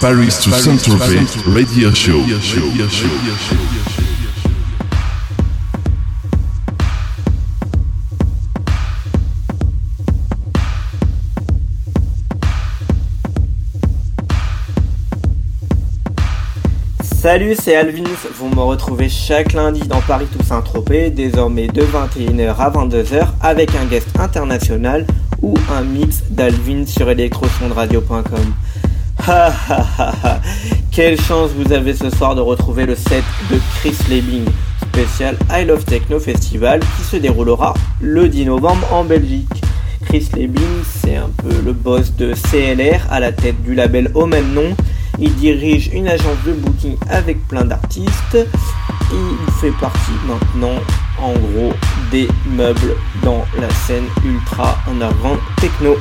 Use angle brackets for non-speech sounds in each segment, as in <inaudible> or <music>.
Paris to Saint-Tropez Radio Show. Salut, c'est Alvins. Vous me retrouvez chaque lundi dans Paris Toussaint Tropez, désormais de 21h à 22h avec un guest international ou un mix d'Alvin sur electrosondradio.com. <laughs> Quelle chance vous avez ce soir de retrouver le set de Chris Lebing, spécial I Love Techno Festival qui se déroulera le 10 novembre en Belgique. Chris Lebing, c'est un peu le boss de CLR à la tête du label au même nom il dirige une agence de booking avec plein d'artistes. Il fait partie maintenant, en gros, des meubles dans la scène ultra en avant techno.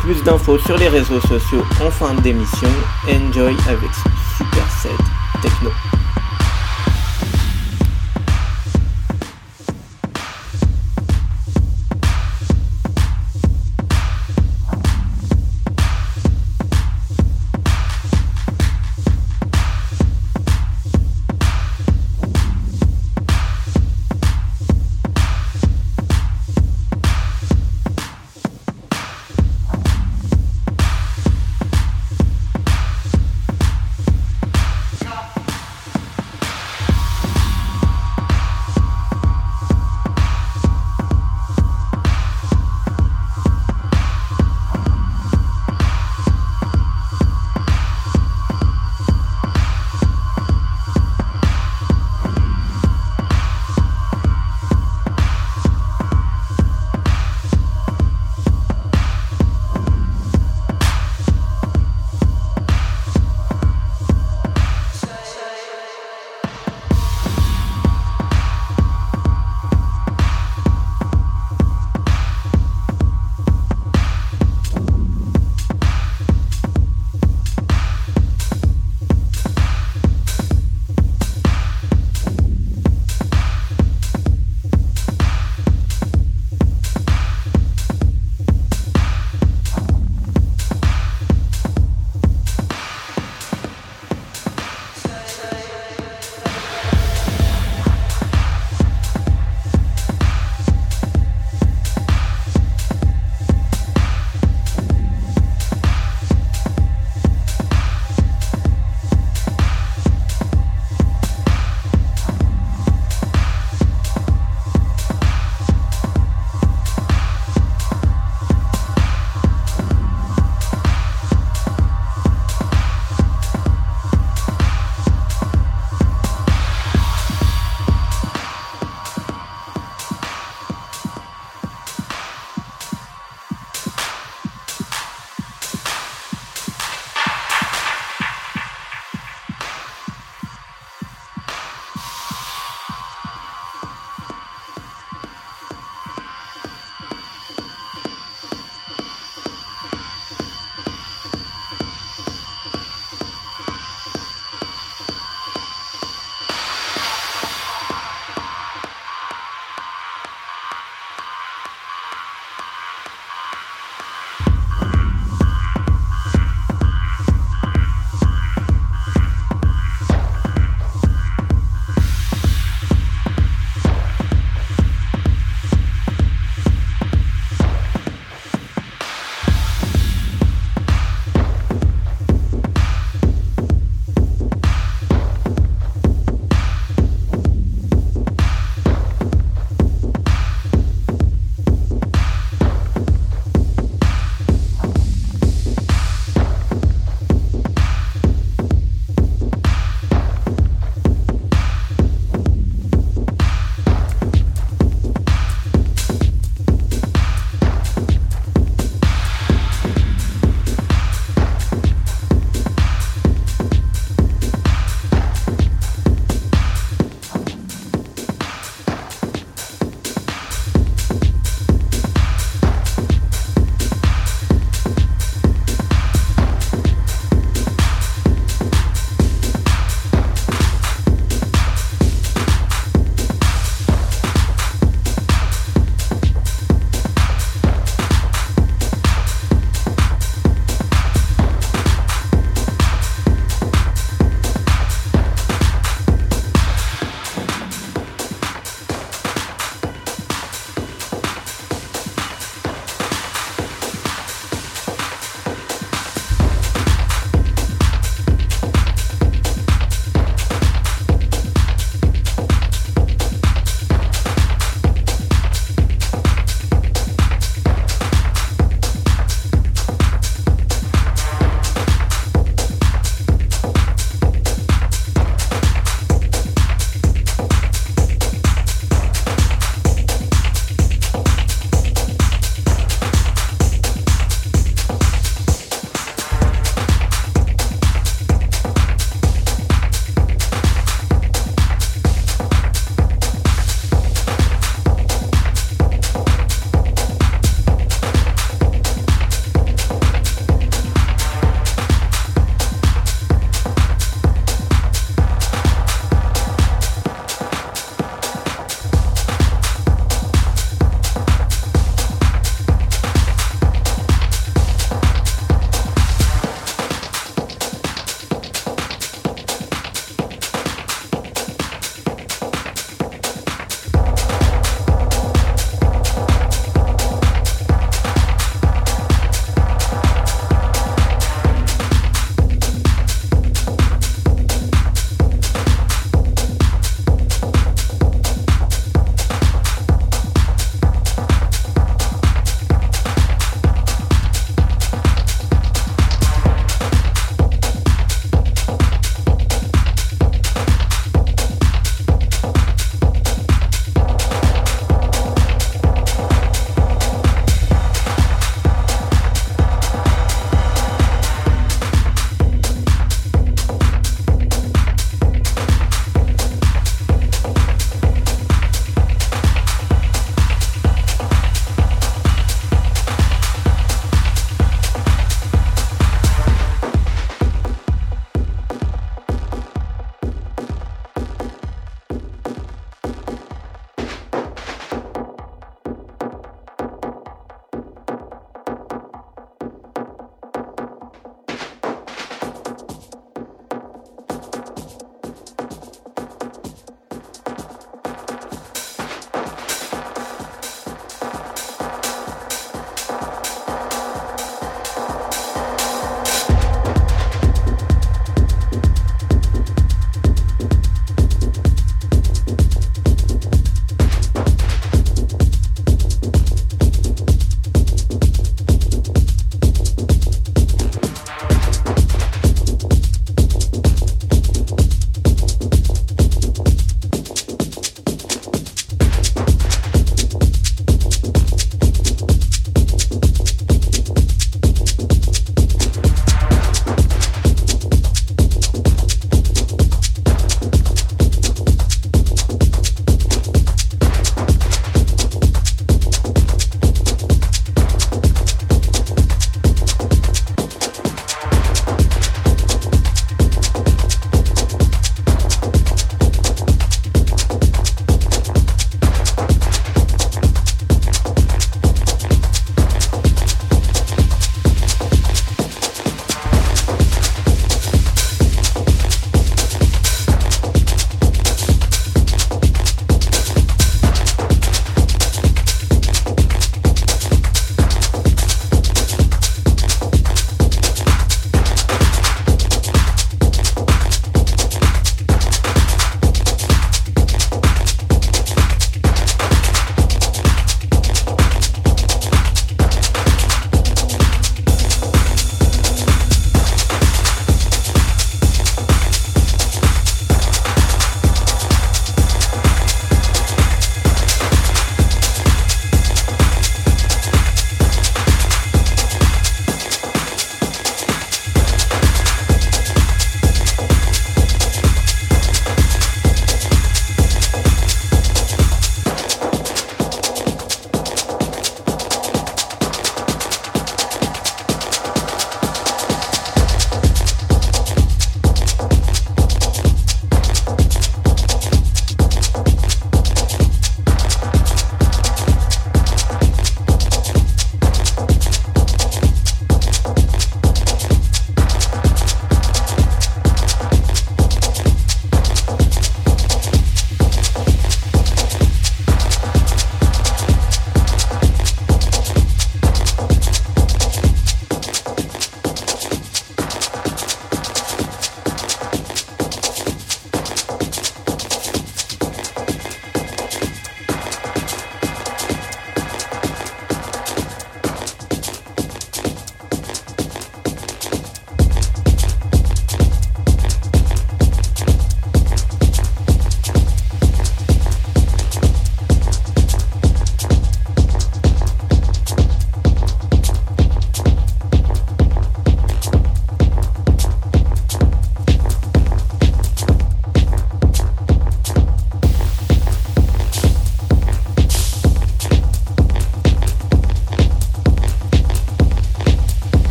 Plus d'infos sur les réseaux sociaux en fin d'émission. Enjoy avec super set techno.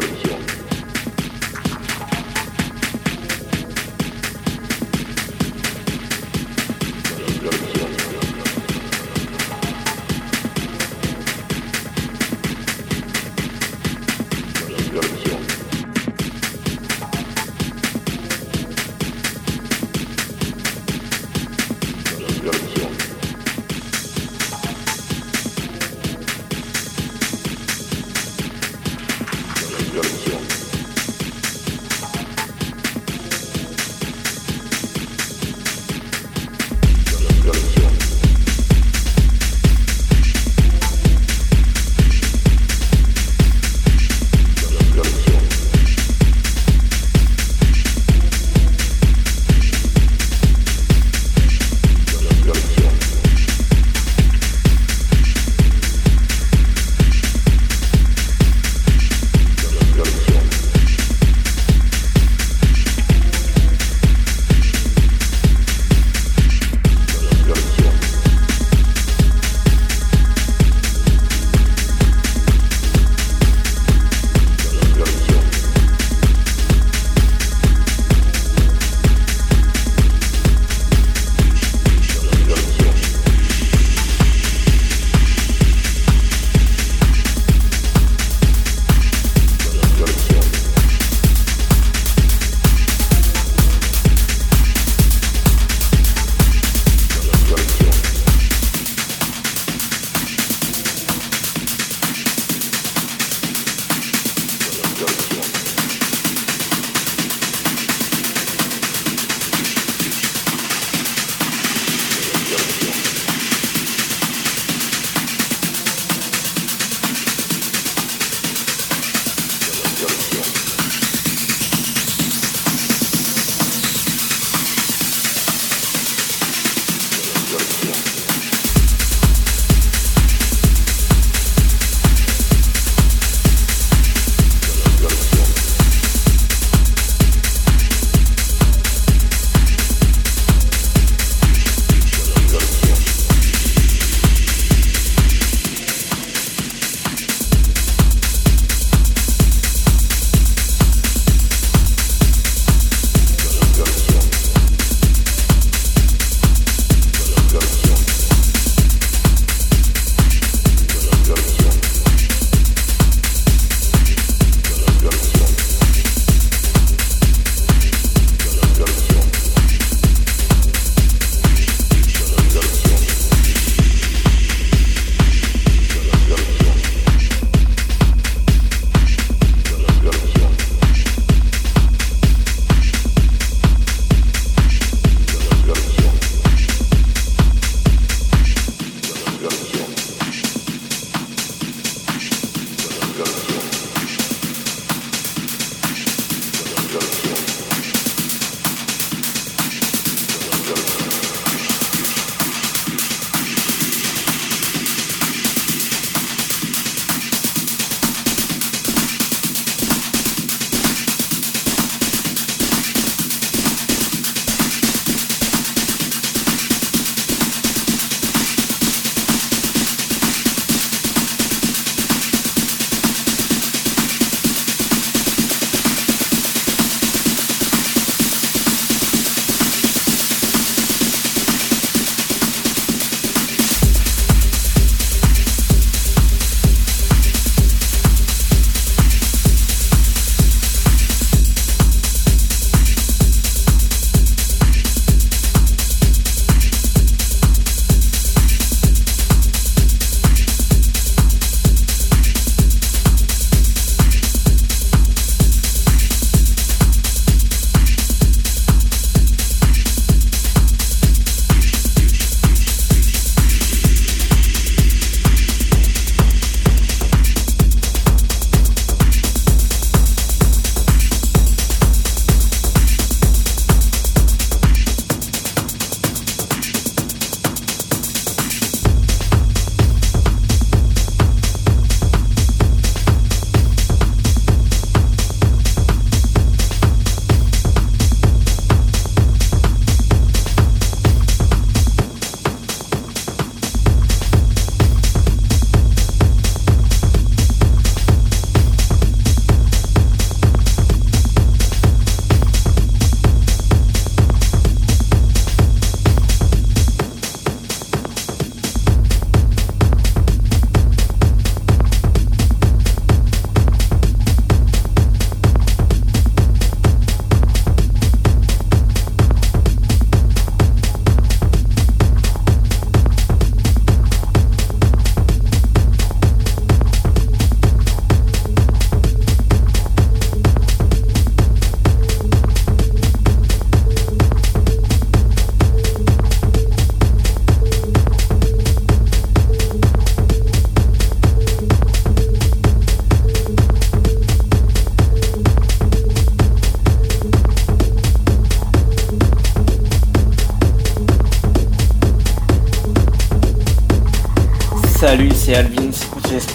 Gracias.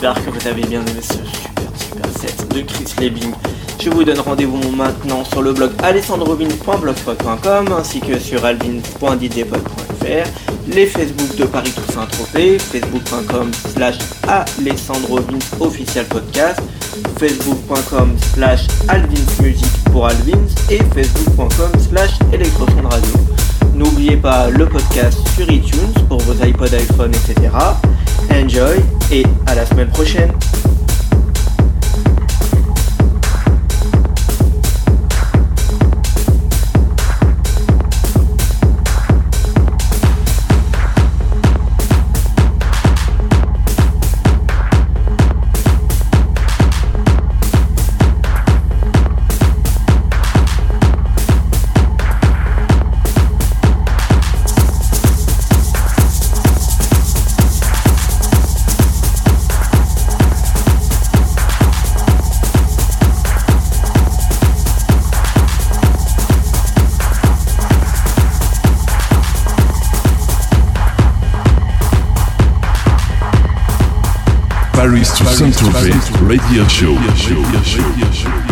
J'espère que vous avez bien aimé ce super super set de Chris Lebing. Je vous donne rendez-vous maintenant sur le blog alessandrovin.blogspot.com ainsi que sur alvin.djpod.fr, les Facebook de Paris Toussaint Tropez, facebook.com slash alessandrovin official podcast, facebook.com slash alvinsmusic pour Alvins et facebook.com slash radio. N'oubliez pas le podcast sur iTunes pour vos iPod, iPhone, etc. Enjoy et à la semaine prochaine. Paris to Saint-Tropez Radio Show.